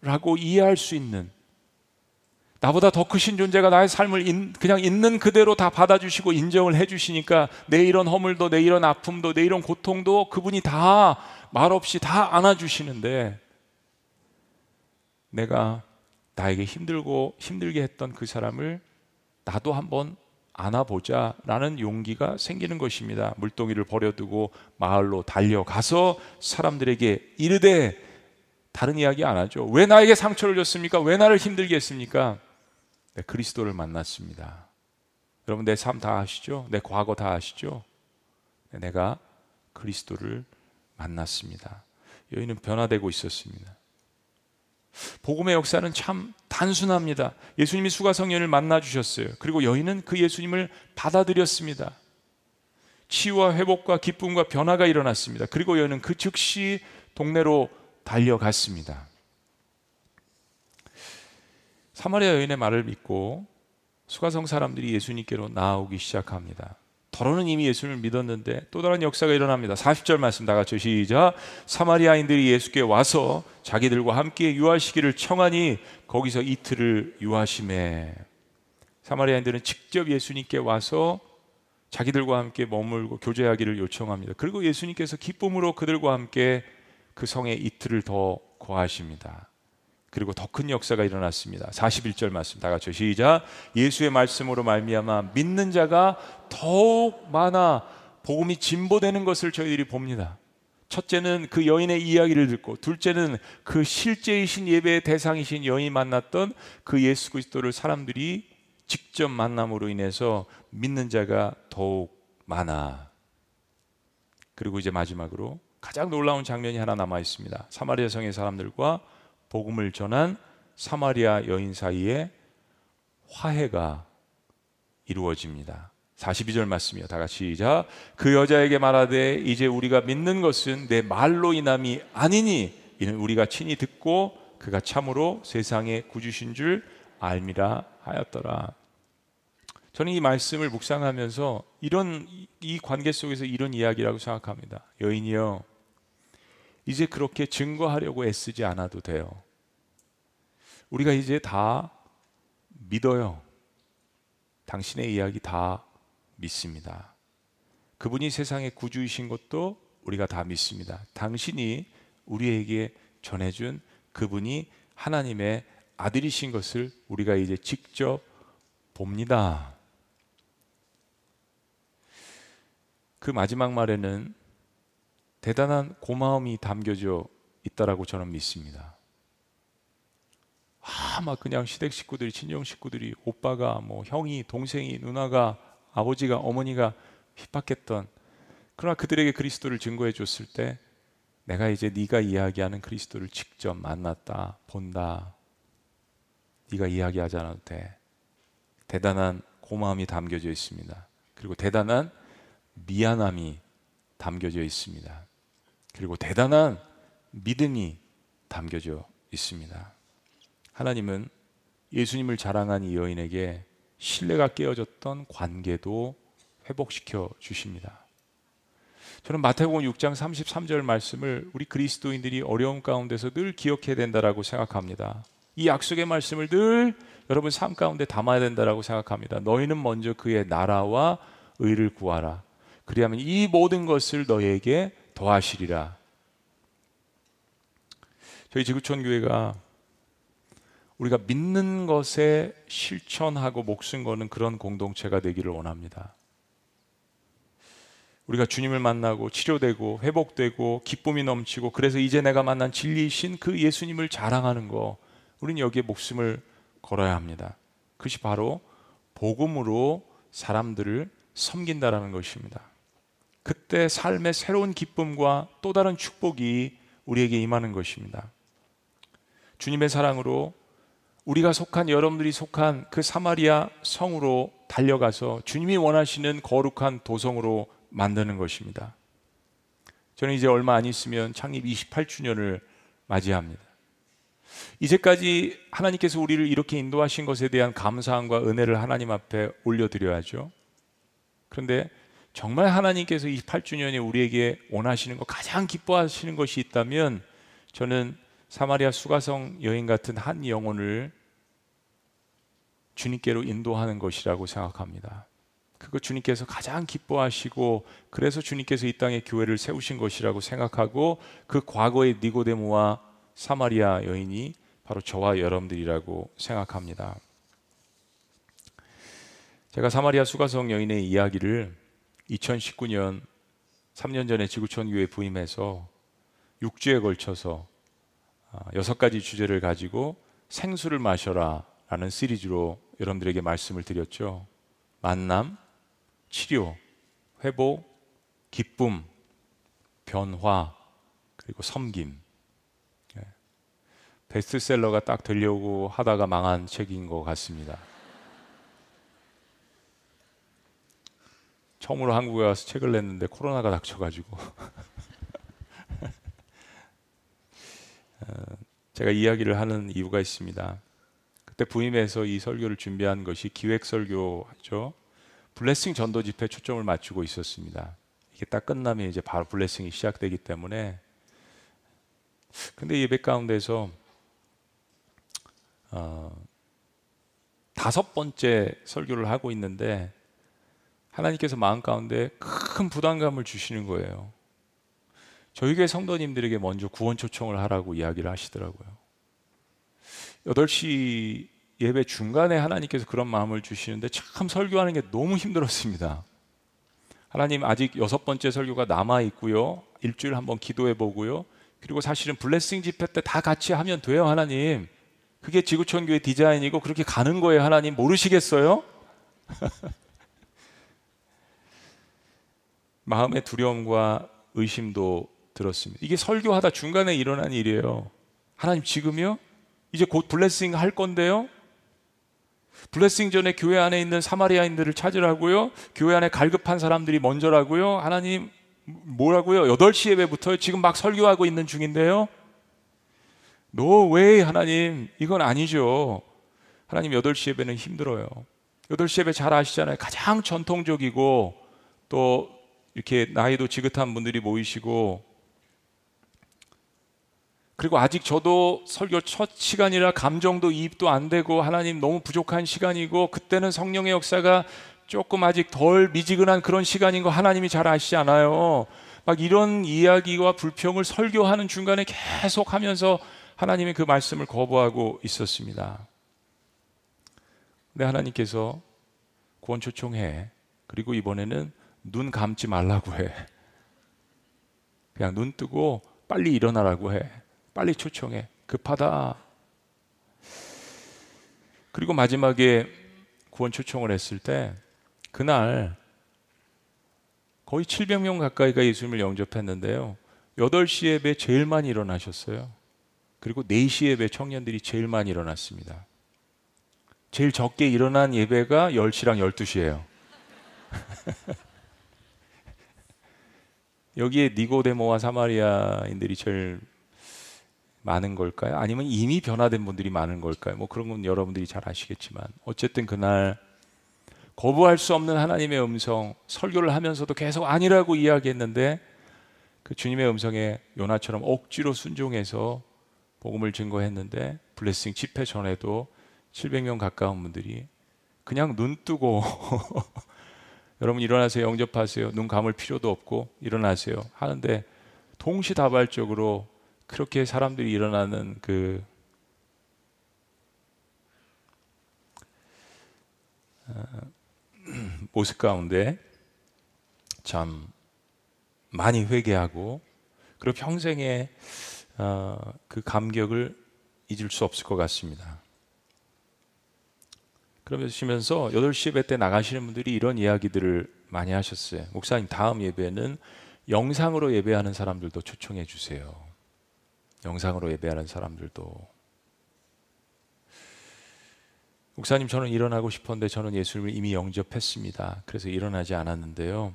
Speaker 1: 라고 이해할 수 있는 나보다 더 크신 존재가 나의 삶을 인, 그냥 있는 그대로 다 받아주시고 인정을 해주시니까 내 이런 허물도 내 이런 아픔도 내 이런 고통도 그분이 다 말없이 다 안아주시는데 내가 나에게 힘들고 힘들게 했던 그 사람을 나도 한번 안아보자라는 용기가 생기는 것입니다. 물동이를 버려두고 마을로 달려가서 사람들에게 이르되 다른 이야기 안 하죠. 왜 나에게 상처를 줬습니까? 왜 나를 힘들게 했습니까? 네, 그리스도를 만났습니다. 여러분 내 삶 다 아시죠? 내 과거 다 아시죠? 네, 내가 그리스도를 만났습니다. 여인은 변화되고 있었습니다. 복음의 역사는 참 단순합니다. 예수님이 수가성년을 만나 주셨어요. 그리고 여인은 그 예수님을 받아들였습니다. 치유와 회복과 기쁨과 변화가 일어났습니다. 그리고 여인은 그 즉시 동네로 달려갔습니다. 사마리아 여인의 말을 믿고 수가성 사람들이 예수님께로 나아오기 시작합니다. 더러는 이미 예수님을 믿었는데 또 다른 역사가 일어납니다. 40절 말씀 다 같이 시작. 사마리아인들이 예수께 와서 자기들과 함께 유하시기를 청하니 거기서 이틀을 유하심에 사마리아인들은 직접 예수님께 와서 자기들과 함께 머물고 교제하기를 요청합니다. 그리고 예수님께서 기쁨으로 그들과 함께 그 성에 이틀을 더 거하십니다. 그리고 더 큰 역사가 일어났습니다. 41절 말씀 다 같이 시작. 예수의 말씀으로 말미암아 믿는 자가 더욱 많아 복음이 진보되는 것을 저희들이 봅니다. 첫째는 그 여인의 이야기를 듣고 둘째는 그 실제이신 예배의 대상이신 여인이 만났던 그 예수 그리스도를 사람들이 직접 만남으로 인해서 믿는 자가 더욱 많아. 그리고 이제 마지막으로 가장 놀라운 장면이 하나 남아 있습니다. 사마리아 성의 사람들과 복음을 전한 사마리아 여인 사이에 화해가 이루어집니다. 42절 말씀이요. 다 같이 시작. 그 여자에게 말하되 이제 우리가 믿는 것은 내 말로 인함이 아니니 이는 우리가 친히 듣고 그가 참으로 세상의 구주신 줄 알미라 하였더라. 저는 이 말씀을 묵상하면서 이런 이 관계 속에서 이런 이야기라고 생각합니다. 여인이요. 이제 그렇게 증거하려고 애쓰지 않아도 돼요. 우리가 이제 다 믿어요. 당신의 이야기 다 믿습니다. 그분이 세상의 구주이신 것도 우리가 다 믿습니다. 당신이 우리에게 전해준 그분이 하나님의 아들이신 것을 우리가 이제 직접 봅니다. 그 마지막 말에는 대단한 고마움이 담겨져 있다라고 저는 믿습니다. 아, 막 그냥 시댁 식구들이, 친정 식구들이, 오빠가, 뭐 형이, 동생이, 누나가, 아버지가, 어머니가 핍박했던 그러나 그들에게 그리스도를 증거해 줬을 때 내가 이제 네가 이야기하는 그리스도를 직접 만났다, 본다. 네가 이야기하지 않아도 돼. 대단한 고마움이 담겨져 있습니다. 그리고 대단한 미안함이 담겨져 있습니다. 그리고 대단한 믿음이 담겨져 있습니다. 하나님은 예수님을 자랑한 이 여인에게 신뢰가 깨어졌던 관계도 회복시켜 주십니다. 저는 마태복음 6장 33절 말씀을 우리 그리스도인들이 어려움 가운데서 늘 기억해야 된다라고 생각합니다. 이 약속의 말씀을 늘 여러분 삶 가운데 담아야 된다라고 생각합니다. 너희는 먼저 그의 나라와 의를 구하라. 그리하면 이 모든 것을 너희에게 더하시리라. 저희 지구촌 교회가 우리가 믿는 것에 실천하고 목숨 거는 그런 공동체가 되기를 원합니다. 우리가 주님을 만나고 치료되고 회복되고 기쁨이 넘치고 그래서 이제 내가 만난 진리이신 그 예수님을 자랑하는 거 우리는 여기에 목숨을 걸어야 합니다. 그것이 바로 복음으로 사람들을 섬긴다라는 것입니다. 그때 삶의 새로운 기쁨과 또 다른 축복이 우리에게 임하는 것입니다. 주님의 사랑으로 우리가 속한 여러분들이 속한 그 사마리아 성으로 달려가서 주님이 원하시는 거룩한 도성으로 만드는 것입니다. 저는 이제 얼마 안 있으면 창립 28주년을 맞이합니다. 이제까지 하나님께서 우리를 이렇게 인도하신 것에 대한 감사함과 은혜를 하나님 앞에 올려드려야죠. 그런데 정말 하나님께서 이 8주년에 우리에게 원하시는 것, 가장 기뻐하시는 것이 있다면 저는 사마리아 수가성 여인 같은 한 영혼을 주님께로 인도하는 것이라고 생각합니다. 그거 주님께서 가장 기뻐하시고 그래서 주님께서 이 땅에 교회를 세우신 것이라고 생각하고 그 과거의 니고데모와 사마리아 여인이 바로 저와 여러분들이라고 생각합니다. 제가 사마리아 수가성 여인의 이야기를 2019년 3년 전에 지구촌 교회 부임해서 6주에 걸쳐서 아, 여섯 가지 주제를 가지고 생수를 마셔라 라는 시리즈로 여러분들에게 말씀을 드렸죠. 만남, 치료, 회복, 기쁨, 변화, 그리고 섬김. 예. 베스트셀러가 딱 되려고 하다가 망한 책인 것 같습니다. 처음으로 한국에 와서 책을 냈는데 코로나가 닥쳐가지고 (laughs) 어, 제가 이야기를 하는 이유가 있습니다. 그때 부임해서 이 설교를 준비한 것이 기획 설교죠. 블레싱 전도 집회 초점을 맞추고 있었습니다. 이게 딱 끝나면 이제 바로 블레싱이 시작되기 때문에 근데 예배 가운데서 어, 다섯 번째 설교를 하고 있는데 하나님께서 마음 가운데 큰 부담감을 주시는 거예요. 저희 교회 성도님들에게 먼저 구원 초청을 하라고 이야기를 하시더라고요. 8시 예배 중간에 하나님께서 그런 마음을 주시는데 참 설교하는 게 너무 힘들었습니다. 하나님 아직 여섯 번째 설교가 남아 있고요. 일주일 한번 기도해 보고요. 그리고 사실은 블레싱 집회 때 다 같이 하면 돼요, 하나님. 그게 지구촌 교회 디자인이고 그렇게 가는 거예요, 하나님. 모르시겠어요? (laughs) 마음의 두려움과 의심도 들었습니다. 이게 설교하다 중간에 일어난 일이에요. 하나님 지금요? 이제 곧 블레싱 할 건데요? 블레싱 전에 교회 안에 있는 사마리아인들을 찾으라고요? 교회 안에 갈급한 사람들이 먼저라고요? 하나님 뭐라고요? 8시 예배부터 지금 막 설교하고 있는 중인데요? 노왜 하나님 이건 아니죠. 하나님 8시 예배는 힘들어요. 8시 예배 잘 아시잖아요. 가장 전통적이고 또 이렇게 나이도 지긋한 분들이 모이시고 그리고 아직 저도 설교 첫 시간이라 감정도 이입도 안 되고 하나님 너무 부족한 시간이고 그때는 성령의 역사가 조금 아직 덜 미지근한 그런 시간인 거 하나님이 잘 아시지 않아요. 막 이런 이야기와 불평을 설교하는 중간에 계속 하면서 하나님의 그 말씀을 거부하고 있었습니다. 근데 하나님께서 구원 초청해. 그리고 이번에는 눈 감지 말라고 해. 그냥 눈 뜨고 빨리 일어나라고 해. 빨리 초청해. 급하다. 그리고 마지막에 구원 초청을 했을 때 그날 거의 700명 가까이가 예수님을 영접했는데요. 8시 예배 제일 많이 일어나셨어요. 그리고 4시 예배 청년들이 제일 많이 일어났습니다. 제일 적게 일어난 예배가 10시랑 12시예요. (laughs) 여기에 니고데모와 사마리아인들이 제일 많은 걸까요? 아니면 이미 변화된 분들이 많은 걸까요? 뭐 그런 건 여러분들이 잘 아시겠지만 어쨌든 그날 거부할 수 없는 하나님의 음성 설교를 하면서도 계속 아니라고 이야기했는데 그 주님의 음성에 요나처럼 억지로 순종해서 복음을 증거했는데 블레싱 집회 전에도 700명 가까운 분들이 그냥 눈 뜨고 (laughs) 여러분 일어나세요. 영접하세요. 눈 감을 필요도 없고 일어나세요. 하는데 동시다발적으로 그렇게 사람들이 일어나는 그 어, 모습 가운데 참 많이 회개하고 그리고 평생에 어, 그 감격을 잊을 수 없을 것 같습니다. 그러시면서 8시 예배 때 나가시는 분들이 이런 이야기들을 많이 하셨어요. 목사님 다음 예배는 영상으로 예배하는 사람들도 초청해 주세요. 영상으로 예배하는 사람들도 목사님 저는 일어나고 싶었는데 저는 예수님을 이미 영접했습니다. 그래서 일어나지 않았는데요.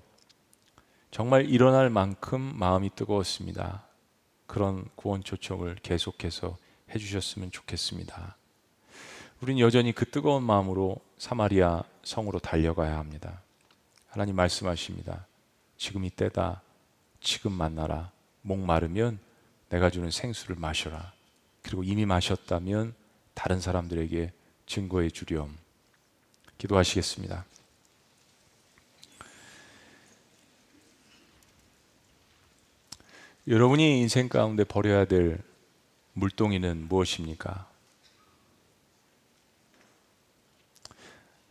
Speaker 1: 정말 일어날 만큼 마음이 뜨거웠습니다. 그런 구원 초청을 계속해서 해주셨으면 좋겠습니다. 우린 여전히 그 뜨거운 마음으로 사마리아 성으로 달려가야 합니다. 하나님 말씀하십니다. 지금 이 때다. 지금 만나라. 목 마르면 내가 주는 생수를 마셔라. 그리고 이미 마셨다면 다른 사람들에게 증거해 주렴. 기도하시겠습니다. 여러분이 인생 가운데 버려야 될 물동이는 무엇입니까?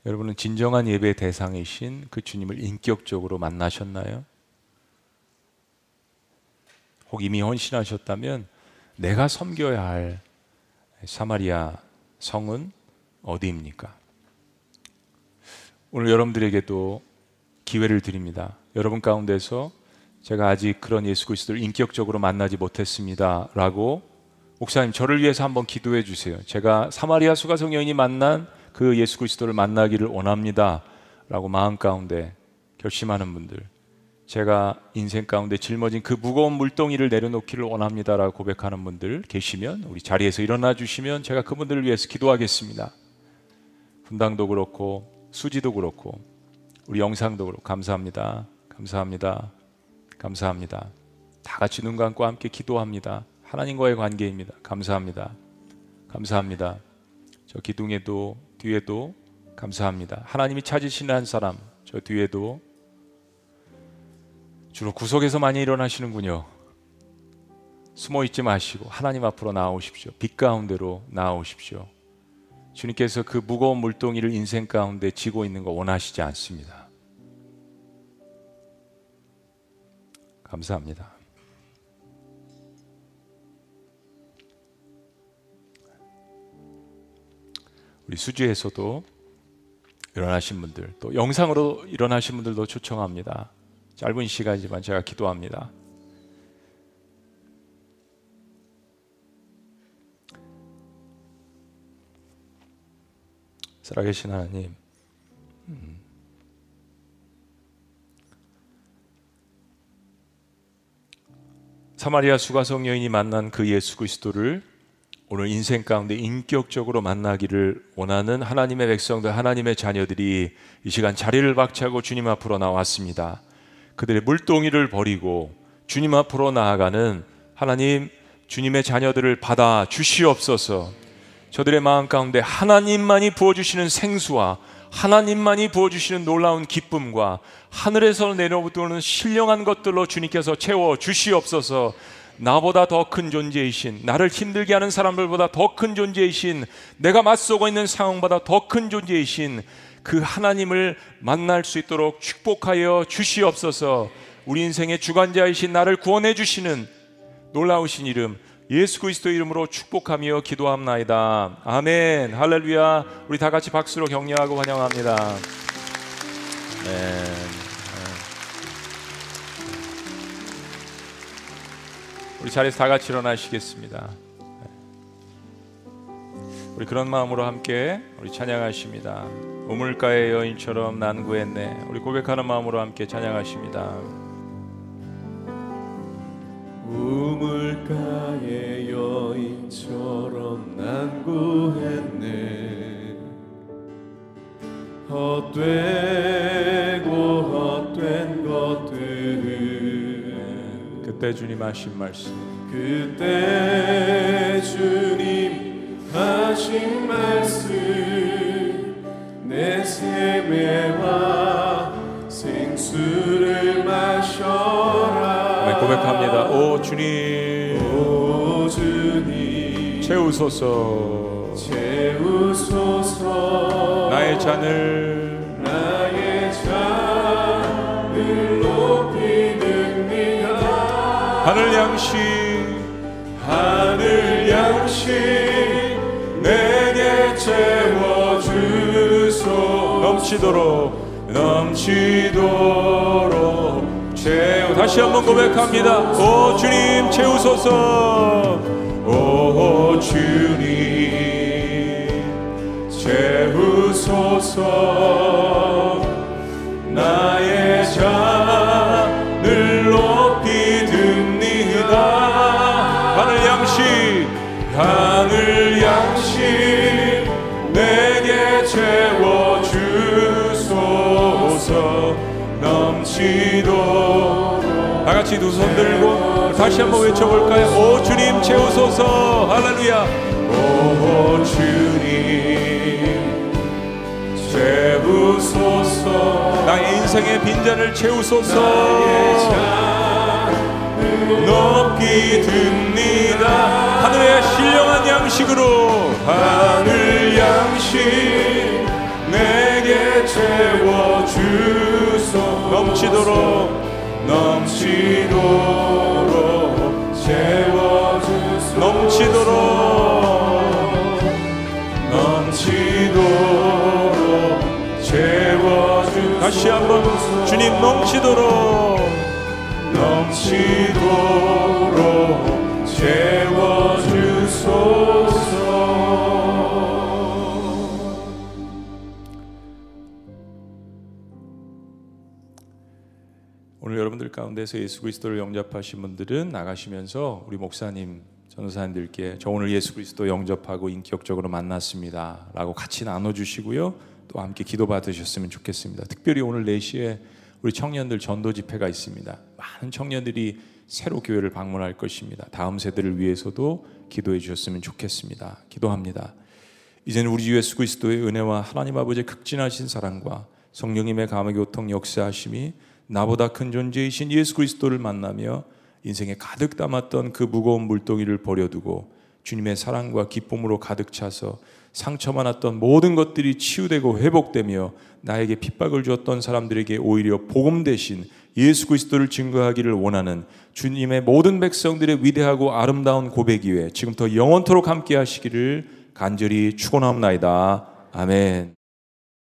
Speaker 1: 여러분은 진정한 예배 대상이신 그 주님을 인격적으로 만나셨나요? 혹 이미 헌신하셨다면 내가 섬겨야 할 사마리아 성은 어디입니까? 오늘 여러분들에게도 기회를 드립니다. 여러분 가운데서 제가 아직 그런 예수 그리스도를 인격적으로 만나지 못했습니다. 라고 목사님 저를 위해서 한번 기도해 주세요. 제가 사마리아 수가성 여인이 만난 그 예수 그리스도를 만나기를 원합니다. 라고 마음 가운데 결심하는 분들 제가 인생 가운데 짊어진 그 무거운 물동이를 내려놓기를 원합니다 라고 고백하는 분들 계시면 우리 자리에서 일어나 주시면 제가 그분들을 위해서 기도하겠습니다. 분당도 그렇고 수지도 그렇고 우리 영상도 그렇고 감사합니다. 감사합니다. 감사합니다. 다 같이 눈 감고 함께 기도합니다. 하나님과의 관계입니다. 감사합니다. 감사합니다. 저 기둥에도 뒤에도 감사합니다. 하나님이 찾으시는 한 사람 저 뒤에도 주로 구석에서 많이 일어나시는군요. 숨어 있지 마시고 하나님 앞으로 나오십시오. 빛 가운데로 나오십시오. 주님께서 그 무거운 물동이를 인생 가운데 지고 있는 거 원하시지 않습니다. 감사합니다. 우리 수주에서도 일어나신 분들, 또 영상으로 일어나신 분들도 초청합니다. 짧은 시간이지만 제가 기도합니다. 살아계신 하나님, 음. 사마리아 수가성 여인이 만난 그 예수 그리스도를 오늘 인생 가운데 인격적으로 만나기를 원하는 하나님의 백성들, 하나님의 자녀들이 이 시간 자리를 박차고 주님 앞으로 나왔습니다. 그들의 물동이를 버리고 주님 앞으로 나아가는 하나님 주님의 자녀들을 받아 주시옵소서. 저들의 마음 가운데 하나님만이 부어주시는 생수와 하나님만이 부어주시는 놀라운 기쁨과 하늘에서 내려오는 신령한 것들로 주님께서 채워 주시옵소서. 나보다 더 큰 존재이신 나를 힘들게 하는 사람들보다 더 큰 존재이신 내가 맞서고 있는 상황보다 더 큰 존재이신 그 하나님을 만날 수 있도록 축복하여 주시옵소서. 우리 인생의 주관자이신 나를 구원해 주시는 놀라우신 이름 예수 그리스도 이름으로 축복하며 기도합나이다. 아멘. 할렐루야. 우리 다 같이 박수로 격려하고 환영합니다. 네. 우리 자리에서 다 같이 일어나시겠습니다. 우리 그런 마음으로 함께 우리 찬양하십니다. 우물가의 여인처럼 난 구했네. 우리 고백하는 마음으로 함께 찬양하십니다.
Speaker 2: 우물가의 여인처럼 난 구했네 헛되고 헛된 것들은
Speaker 1: 그때 주님 하신 말씀.
Speaker 2: 그때 주님 하신 말씀 내 세매와 생수를 마셔라.
Speaker 1: 네, 고백합니다. 오 주님.
Speaker 2: 오 주님.
Speaker 1: 채우소서.
Speaker 2: 채우소서.
Speaker 1: 나의 잔을 하늘 양식
Speaker 2: 하늘 양식 내게 채워 주소
Speaker 1: 넘치도록 넘치도록 채우 다시 한번 고백합니다. 오 주님 채우소서.
Speaker 2: 오 주님 채우소서. 나의 잔
Speaker 1: 하늘 양식
Speaker 2: 내게 채워 주소서.
Speaker 1: 다 같이 두 손 들고 다시 한번 외쳐볼까요? 오 주님 채우소서. 할렐루야.
Speaker 2: 오 주님 채우소서.
Speaker 1: 나의 인생의 빈잔을 채우소서.
Speaker 2: 높이 듭니다.
Speaker 1: 하늘의 신령한 양식으로
Speaker 2: 하늘 양식 내게 채워주소.
Speaker 1: 넘치도록
Speaker 2: 넘치도록 채워주소.
Speaker 1: 넘치도록
Speaker 2: 넘치도록 채워주소.
Speaker 1: 다시 한번 주님 넘치도록
Speaker 2: 넘치도록 채워주소서.
Speaker 1: 가운데서 예수 그리스도를 영접하신 분들은 나가시면서 우리 목사님 전도사님들께 저 오늘 예수 그리스도 영접하고 인격적으로 만났습니다 라고 같이 나눠주시고요. 또 함께 기도 받으셨으면 좋겠습니다. 특별히 오늘 4시에 우리 청년들 전도 집회가 있습니다. 많은 청년들이 새로 교회를 방문할 것입니다. 다음 세대를 위해서도 기도해 주셨으면 좋겠습니다. 기도합니다. 이제는 우리 주 예수 그리스도의 은혜와 하나님 아버지의 극진하신 사랑과 성령님의 감화 교통 역사하심이 나보다 큰 존재이신 예수 그리스도를 만나며 인생에 가득 담았던 그 무거운 물동이를 버려두고 주님의 사랑과 기쁨으로 가득 차서 상처 많았던 모든 것들이 치유되고 회복되며 나에게 핍박을 주었던 사람들에게 오히려 복음 대신 예수 그리스도를 증거하기를 원하는 주님의 모든 백성들의 위대하고 아름다운 고백 위에 지금부터 영원토록 함께 하시기를 간절히 축원합니다. 아멘.